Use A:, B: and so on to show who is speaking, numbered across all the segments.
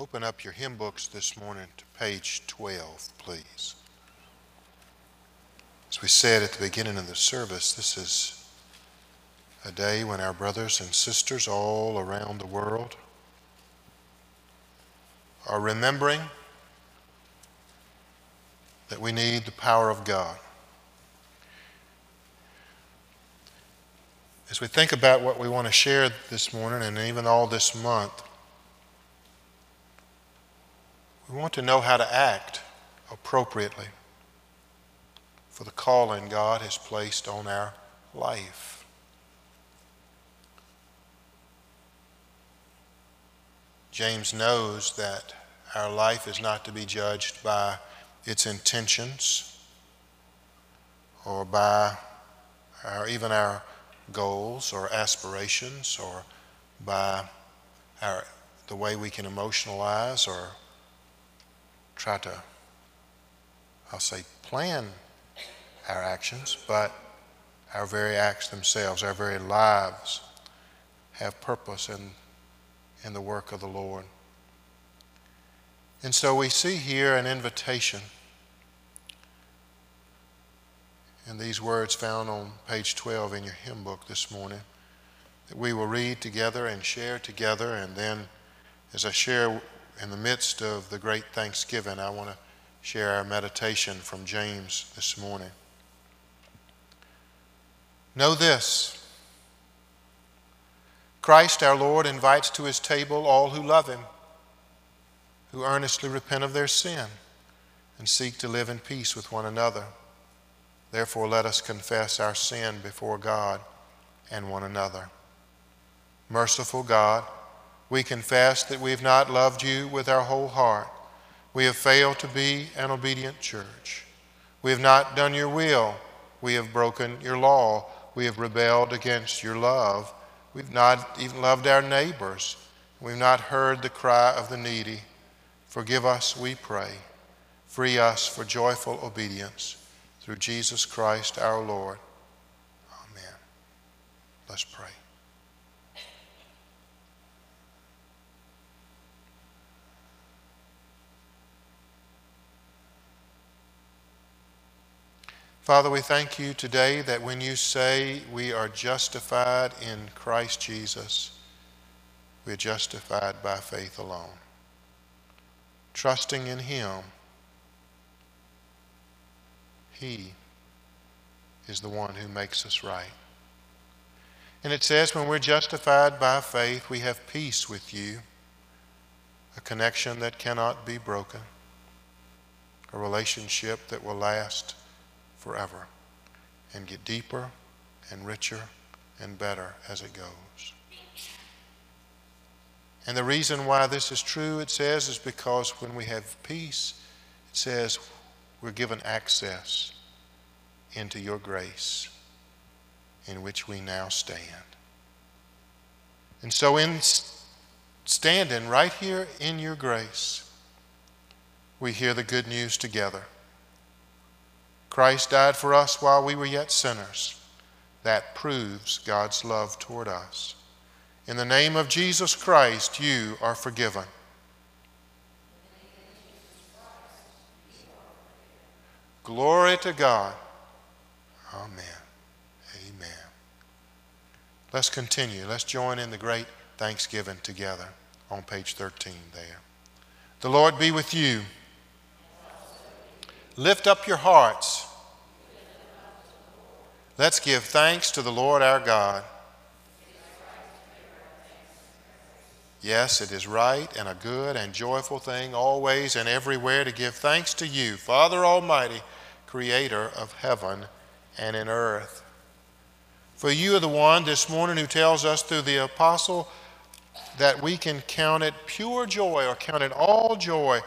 A: open up your hymn books this morning to page 12, please. As we said at the beginning of the service, this is a day when our brothers and sisters all around the world are remembering that we need the power of God. As we think about what we want to share this morning and even all this month, we want to know how to act appropriately for the calling God has placed on our life. James knows that our life is not to be judged by its intentions or by our, even our goals or aspirations or by our, the way we can emotionalize or try to, I'll say, plan our actions, but our very acts themselves, our very lives have purpose in, in the work of the Lord. And so we see here an invitation in these words found on page 12 in your hymn book this morning that we will read together and share together. And then, as I share in the midst of the great Thanksgiving, I want to share our meditation from James this morning. Know this Christ our Lord invites to his table all who love him, who earnestly repent of their sin and seek to live in peace with one another. Therefore, let us confess our sin before God and one another. Merciful God, we confess that we have not loved you with our whole heart. We have failed to be an obedient church. We have not done your will. We have broken your law. We have rebelled against your love. We've not even loved our neighbors. We've not heard the cry of the needy. Forgive us, we pray. Free us for joyful obedience through Jesus Christ our Lord. Amen. Let's pray. Father, we thank you today that when you say we are justified in Christ Jesus, we are justified by faith alone. Trusting in Him, He is the one who makes us right. And it says when we're justified by faith, we have peace with you, a connection that cannot be broken, a relationship that will last forever and get deeper and richer and better as it goes. And the reason why this is true, it says, is because when we have peace, it says we're given access into your grace in which we now stand. And so, in standing right here in your grace, we hear the good news together. Christ died for us while we were yet sinners. That proves God's love toward us. In the name of Jesus Christ, you are forgiven. Glory to God. Amen. Amen. Let's continue. Let's join in the great thanksgiving together on page 13 there. The Lord be with you. Lift up your hearts. Let's give thanks to the Lord our God. Yes, it is right and a good and joyful thing always and everywhere to give thanks to you, Father Almighty, creator of heaven and in earth. For you are the one this morning who tells us through the apostle that we can count it pure joy or count it all joy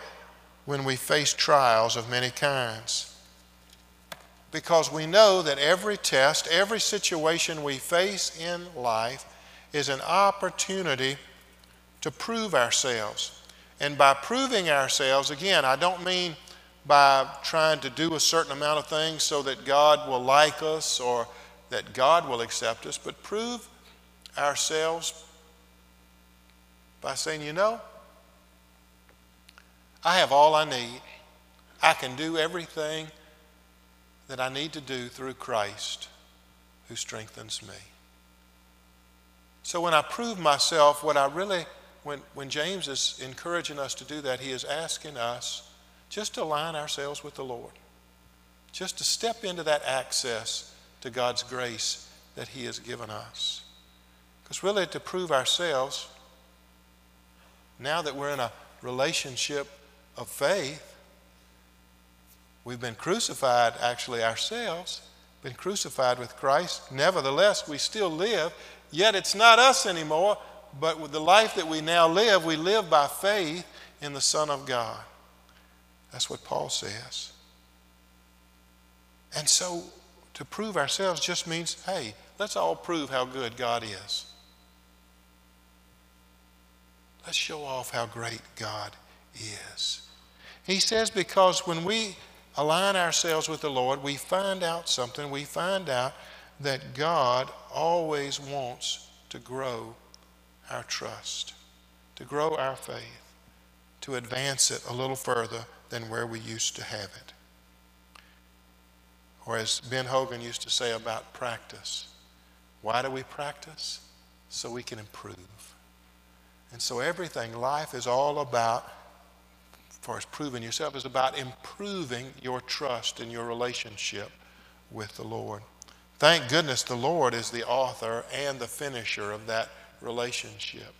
A: when we face trials of many kinds. Because we know that every test, every situation we face in life is an opportunity to prove ourselves. And by proving ourselves, again, I don't mean by trying to do a certain amount of things so that God will like us or that God will accept us, but prove ourselves by saying, you know, I have all I need. I can do everything that I need to do through Christ who strengthens me. So when I prove myself, what I really, when, when James is encouraging us to do that, he is asking us just to align ourselves with the Lord, just to step into that access to God's grace that he has given us. Because really, to prove ourselves, now that we're in a relationship of faith, we've been crucified actually ourselves, been crucified with Christ. Nevertheless, we still live, yet it's not us anymore, but with the life that we now live, we live by faith in the Son of God. That's what Paul says. And so to prove ourselves just means, hey, let's all prove how good God is. Let's show off how great God is. He says, because when we align ourselves with the Lord, we find out something. We find out that God always wants to grow our trust, to grow our faith, to advance it a little further than where we used to have it. Or as Ben Hogan used to say about practice, why do we practice? So we can improve. And so everything, life is all about, far as proving yourself, is about improving your trust in your relationship with the Lord. Thank goodness the Lord is the author and the finisher of that relationship.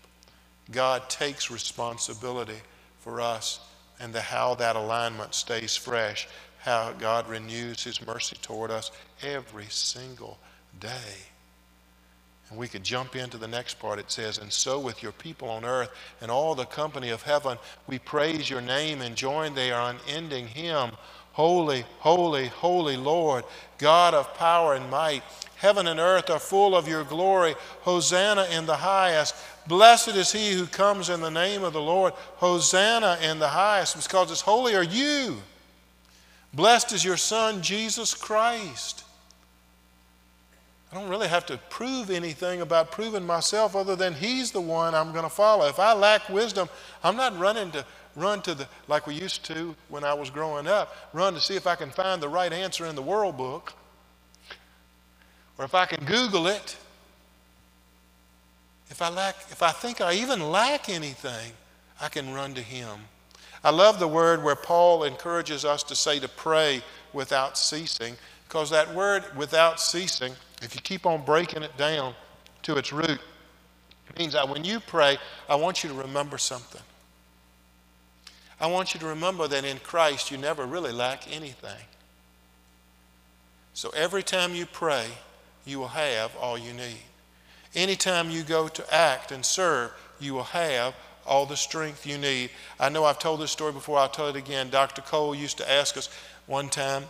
A: God takes responsibility for us and the, how that alignment stays fresh, how God renews His mercy toward us every single day. And we could jump into the next part. It says, And so with your people on earth and all the company of heaven, we praise your name and join their unending hymn. Holy, holy, holy Lord, God of power and might. Heaven and earth are full of your glory. Hosanna in the highest. Blessed is he who comes in the name of the Lord. Hosanna in the highest. Because it's holy are you. Blessed is your Son, Jesus Christ. I don't really have to prove anything about proving myself other than He's the one I'm going to follow. If I lack wisdom, I'm not running to run to the, like we used to when I was growing up, run to see if I can find the right answer in the World Book or if I can Google it. If I lack, if I think I even lack anything, I can run to Him. I love the word where Paul encourages us to say to pray without ceasing, because that word without ceasing if you keep on breaking it down to its root, it means that when you pray, I want you to remember something. I want you to remember that in Christ you never really lack anything. So every time you pray, you will have all you need. Anytime you go to act and serve, you will have all the strength you need. I know I've told this story before, I'll tell it again. Dr. Cole used to ask us one time,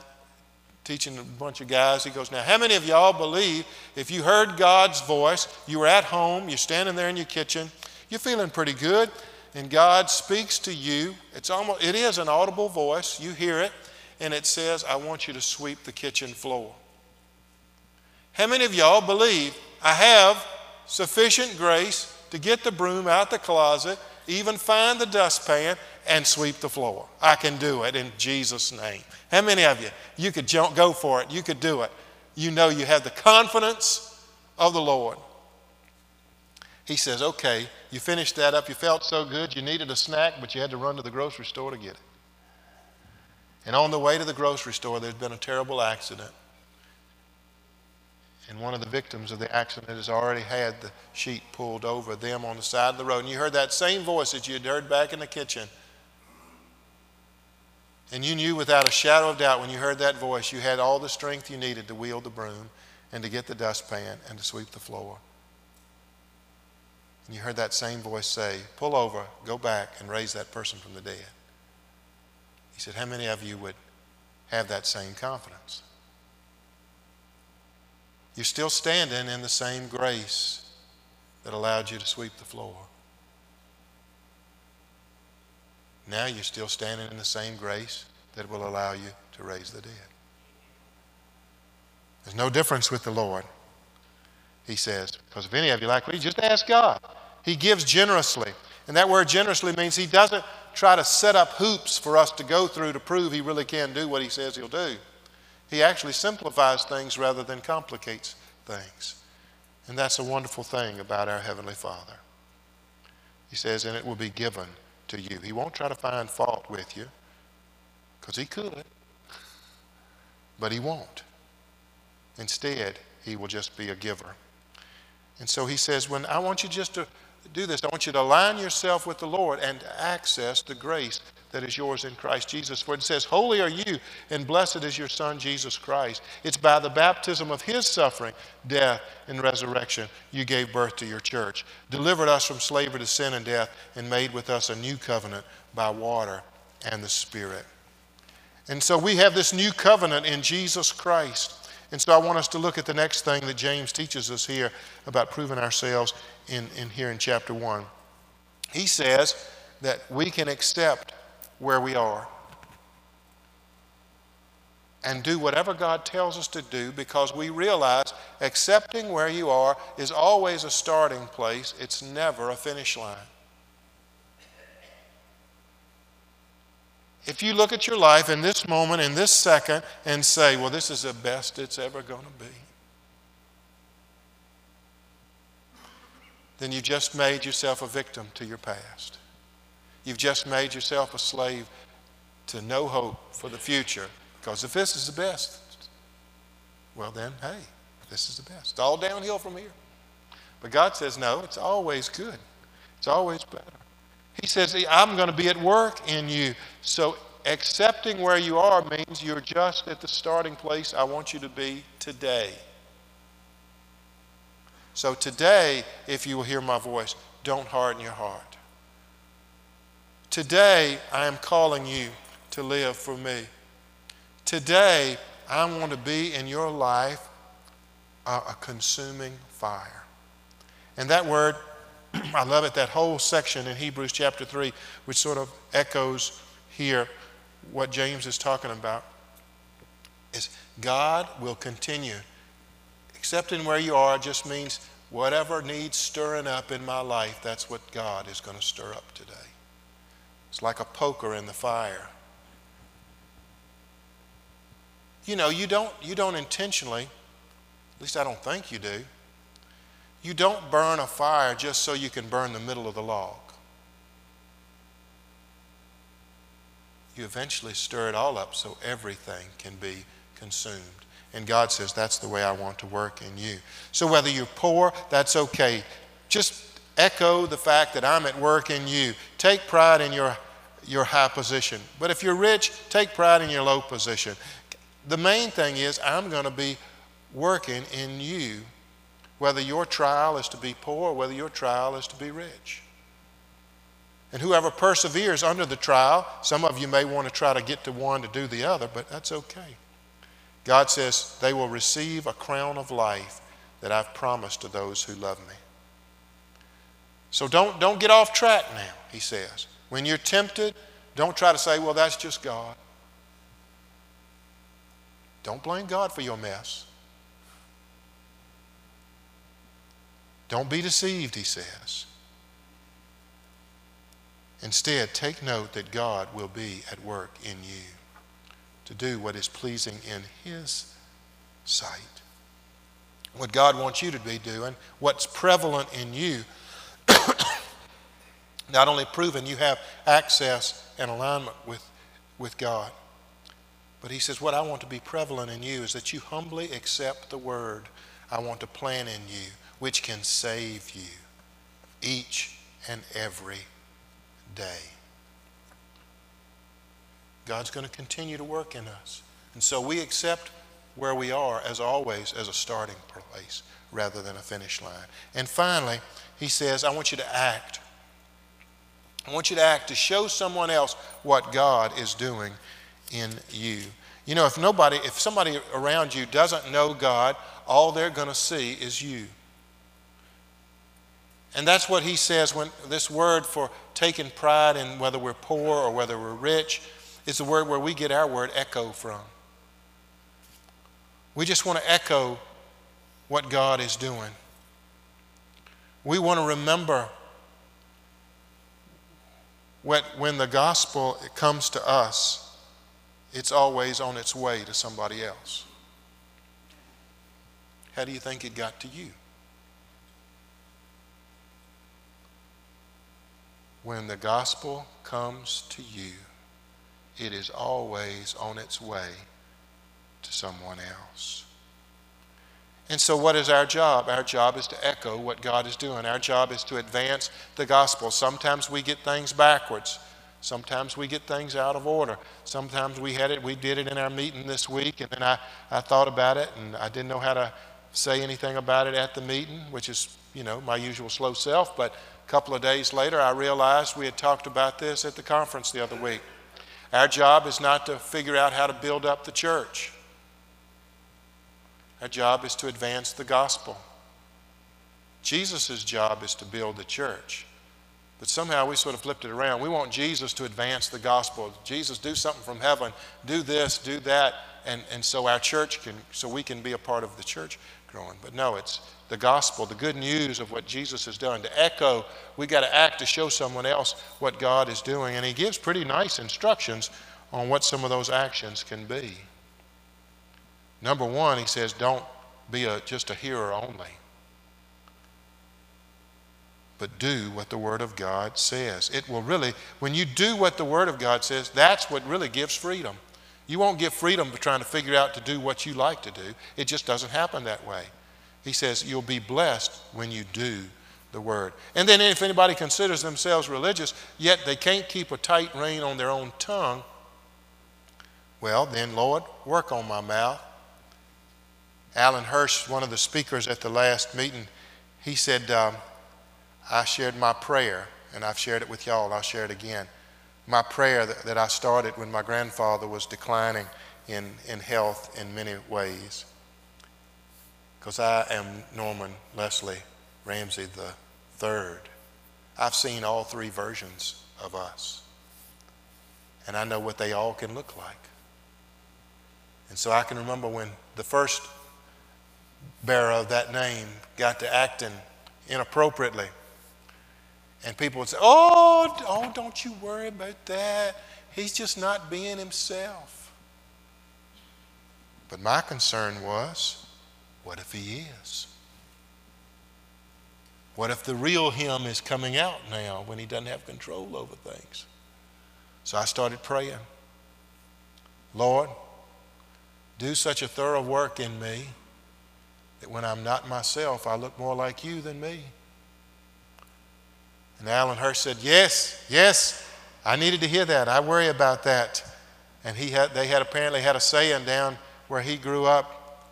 A: teaching a bunch of guys. He goes, Now, how many of y'all believe if you heard God's voice, you were at home, you're standing there in your kitchen, you're feeling pretty good, and God speaks to you? It's almost, it is an audible voice. You hear it, and it says, I want you to sweep the kitchen floor. How many of y'all believe I have sufficient grace to get the broom out the closet, even find the dustpan, and sweep the floor? I can do it in Jesus' name. How many of you? You could jump, go for it. You could do it. You know you have the confidence of the Lord. He says, okay, you finished that up. You felt so good. You needed a snack, but you had to run to the grocery store to get it. And on the way to the grocery store, there's been a terrible accident. And one of the victims of the accident has already had the sheet pulled over them on the side of the road. And you heard that same voice that you had heard back in the kitchen and you knew without a shadow of doubt when you heard that voice, you had all the strength you needed to wield the broom and to get the dustpan and to sweep the floor. And you heard that same voice say, Pull over, go back, and raise that person from the dead. He said, How many of you would have that same confidence? You're still standing in the same grace that allowed you to sweep the floor. Now you're still standing in the same grace that will allow you to raise the dead. There's no difference with the Lord, he says, because if any of you like me, just ask God. He gives generously. And that word generously means he doesn't try to set up hoops for us to go through to prove He really can do what He says He'll do. He actually simplifies things rather than complicates things. And that's a wonderful thing about our Heavenly Father. He says, and it will be given to you. He won't try to find fault with you because He could, but He won't. Instead, He will just be a giver. And so He says, when I want you just to do this. I want you to align yourself with the Lord and access the grace that is yours in Christ Jesus. For it says, Holy are you, and blessed is your Son, Jesus Christ. It's by the baptism of his suffering, death, and resurrection you gave birth to your church, delivered us from slavery to sin and death, and made with us a new covenant by water and the Spirit. And so we have this new covenant in Jesus Christ. And so I want us to look at the next thing that James teaches us here about proving ourselves in, in here in chapter 1. He says that we can accept where we are and do whatever God tells us to do because we realize accepting where you are is always a starting place, it's never a finish line. If you look at your life in this moment, in this second, and say, well, this is the best it's ever going to be, then you've just made yourself a victim to your past. You've just made yourself a slave to no hope for the future. Because if this is the best, well, then, hey, this is the best. It's all downhill from here. But God says, no, it's always good, it's always better. He says, I'm going to be at work in you. So accepting where you are means you're just at the starting place I want you to be today. So today, if you will hear my voice, don't harden your heart. Today, I am calling you to live for me. Today, I want to be in your life a, consuming fire. And that word I love it, that whole section in Hebrews chapter 3, which sort of echoes here what James is talking about, is God will continue. Accepting where you are just means whatever needs stirring up in my life, that's what God is going to stir up today. It's like a poker in the fire. You know, you don't, you don't intentionally, at least I don't think you do, you don't burn a fire just so you can burn the middle of the log. You eventually stir it all up so everything can be consumed. And God says, That's the way I want to work in you. So whether you're poor, that's okay. Just echo the fact that I'm at work in you. Take pride in your, your high position. But if you're rich, take pride in your low position. The main thing is, I'm going to be working in you whether your trial is to be poor or whether your trial is to be rich. And whoever perseveres under the trial, some of you may want to try to get to one to do the other, but that's okay. God says they will receive a crown of life that I've promised to those who love me. So don't, don't get off track now, he says. When you're tempted, don't try to say, well, that's just God. Don't blame God for your mess. Don't be deceived, he says. Instead, take note that God will be at work in you to do what is pleasing in His sight. What God wants you to be doing, what's prevalent in you, not only proven you have access and alignment with, with God, but He says, What I want to be prevalent in you is that you humbly accept the word I want to plant in you which can save you each and every day. God's going to continue to work in us. And so we accept where we are, as always, as a starting place rather than a finish line. And finally, he says, I want you to act. I want you to act to show someone else what God is doing in you. You know, if nobody, if somebody around you doesn't know God, all they're going to see is you. And that's what he says when this word for taking pride in whether we're poor or whether we're rich is the word where we get our word echo from. We just want to echo what God is doing. We want to remember when, when the gospel comes to us, it's always on its way to somebody else. How do you think it got to you? When the gospel comes to you, it is always on its way to someone else. And so, what is our job? Our job is to echo what God is doing. Our job is to advance the gospel. Sometimes we get things backwards. Sometimes we get things out of order. Sometimes we had it, we did it in our meeting this week, and then I, I thought about it, and I didn't know how to say anything about it at the meeting, which is, you know, my usual slow self. But a couple of days later, I realized we had talked about this at the conference the other week. Our job is not to figure out how to build up the church. Our job is to advance the gospel. Jesus' job is to build the church. But somehow we sort of flipped it around. We want Jesus to advance the gospel. Jesus, do something from heaven. Do this, do that. And, and so our church can, so we can be a part of the church growing. But no, it's the gospel, the good news of what Jesus has done. To echo, we got to act to show someone else what God is doing. And he gives pretty nice instructions on what some of those actions can be. Number one, he says, don't be a, just a hearer only, but do what the Word of God says. It will really, when you do what the Word of God says, that's what really gives freedom. You won't get freedom by trying to figure out to do what you like to do. It just doesn't happen that way. He says, You'll be blessed when you do the Word. And then if anybody considers themselves religious, yet they can't keep a tight rein on their own tongue, well, then, Lord, work on my mouth Alan Hirsch, one of the speakers at the last meeting, he said, um, I shared my prayer, and I've shared it with y'all. I'll share it again. My prayer that, that I started when my grandfather was declining in, in health in many ways. Because I am Norman Leslie Ramsey the third. I've seen all three versions of us. And I know what they all can look like. And so I can remember when the first bearer of that name got to acting inappropriately. And people would say, Oh, oh, don't you worry about that. He's just not being himself. But my concern was, what if he is? What if the real him is coming out now when he doesn't have control over things? So I started praying. Lord, do such a thorough work in me that when I'm not myself, I look more like you than me. And Alan Hirsch said, Yes, yes, I needed to hear that. I worry about that. And he had, they had apparently had a saying down where he grew up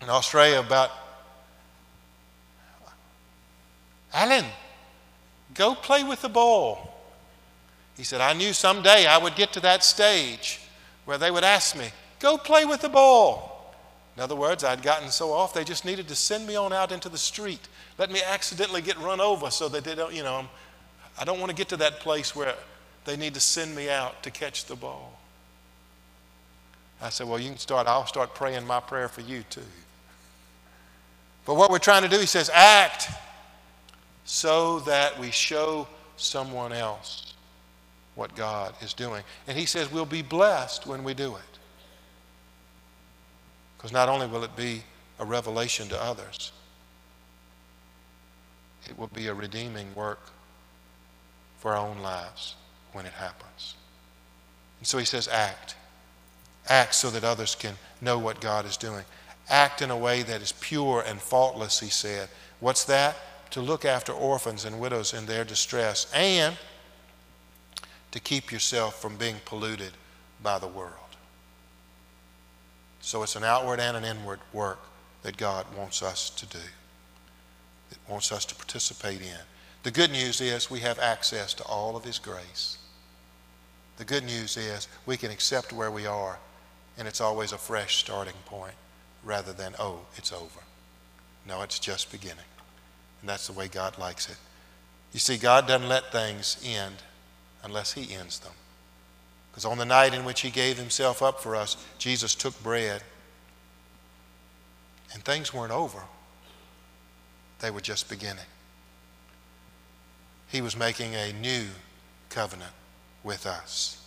A: in Australia about Alan, go play with the ball. He said, I knew someday I would get to that stage where they would ask me, Go play with the ball. In other words, I'd gotten so off, they just needed to send me on out into the street. Let me accidentally get run over so that they don't, you know, I don't want to get to that place where they need to send me out to catch the ball. I said, Well, you can start, I'll start praying my prayer for you too. But what we're trying to do, he says, act so that we show someone else what God is doing. And he says, We'll be blessed when we do it. Because not only will it be a revelation to others, it will be a redeeming work for our own lives when it happens. And so he says, act. Act so that others can know what God is doing. Act in a way that is pure and faultless, he said. What's that? To look after orphans and widows in their distress and to keep yourself from being polluted by the world. So it's an outward and an inward work that God wants us to do, that wants us to participate in. The good news is we have access to all of His grace. The good news is we can accept where we are, and it's always a fresh starting point rather than, oh, it's over. No, it's just beginning. And that's the way God likes it. You see, God doesn't let things end unless He ends them. Because on the night in which he gave himself up for us, Jesus took bread. And things weren't over, they were just beginning. He was making a new covenant with us.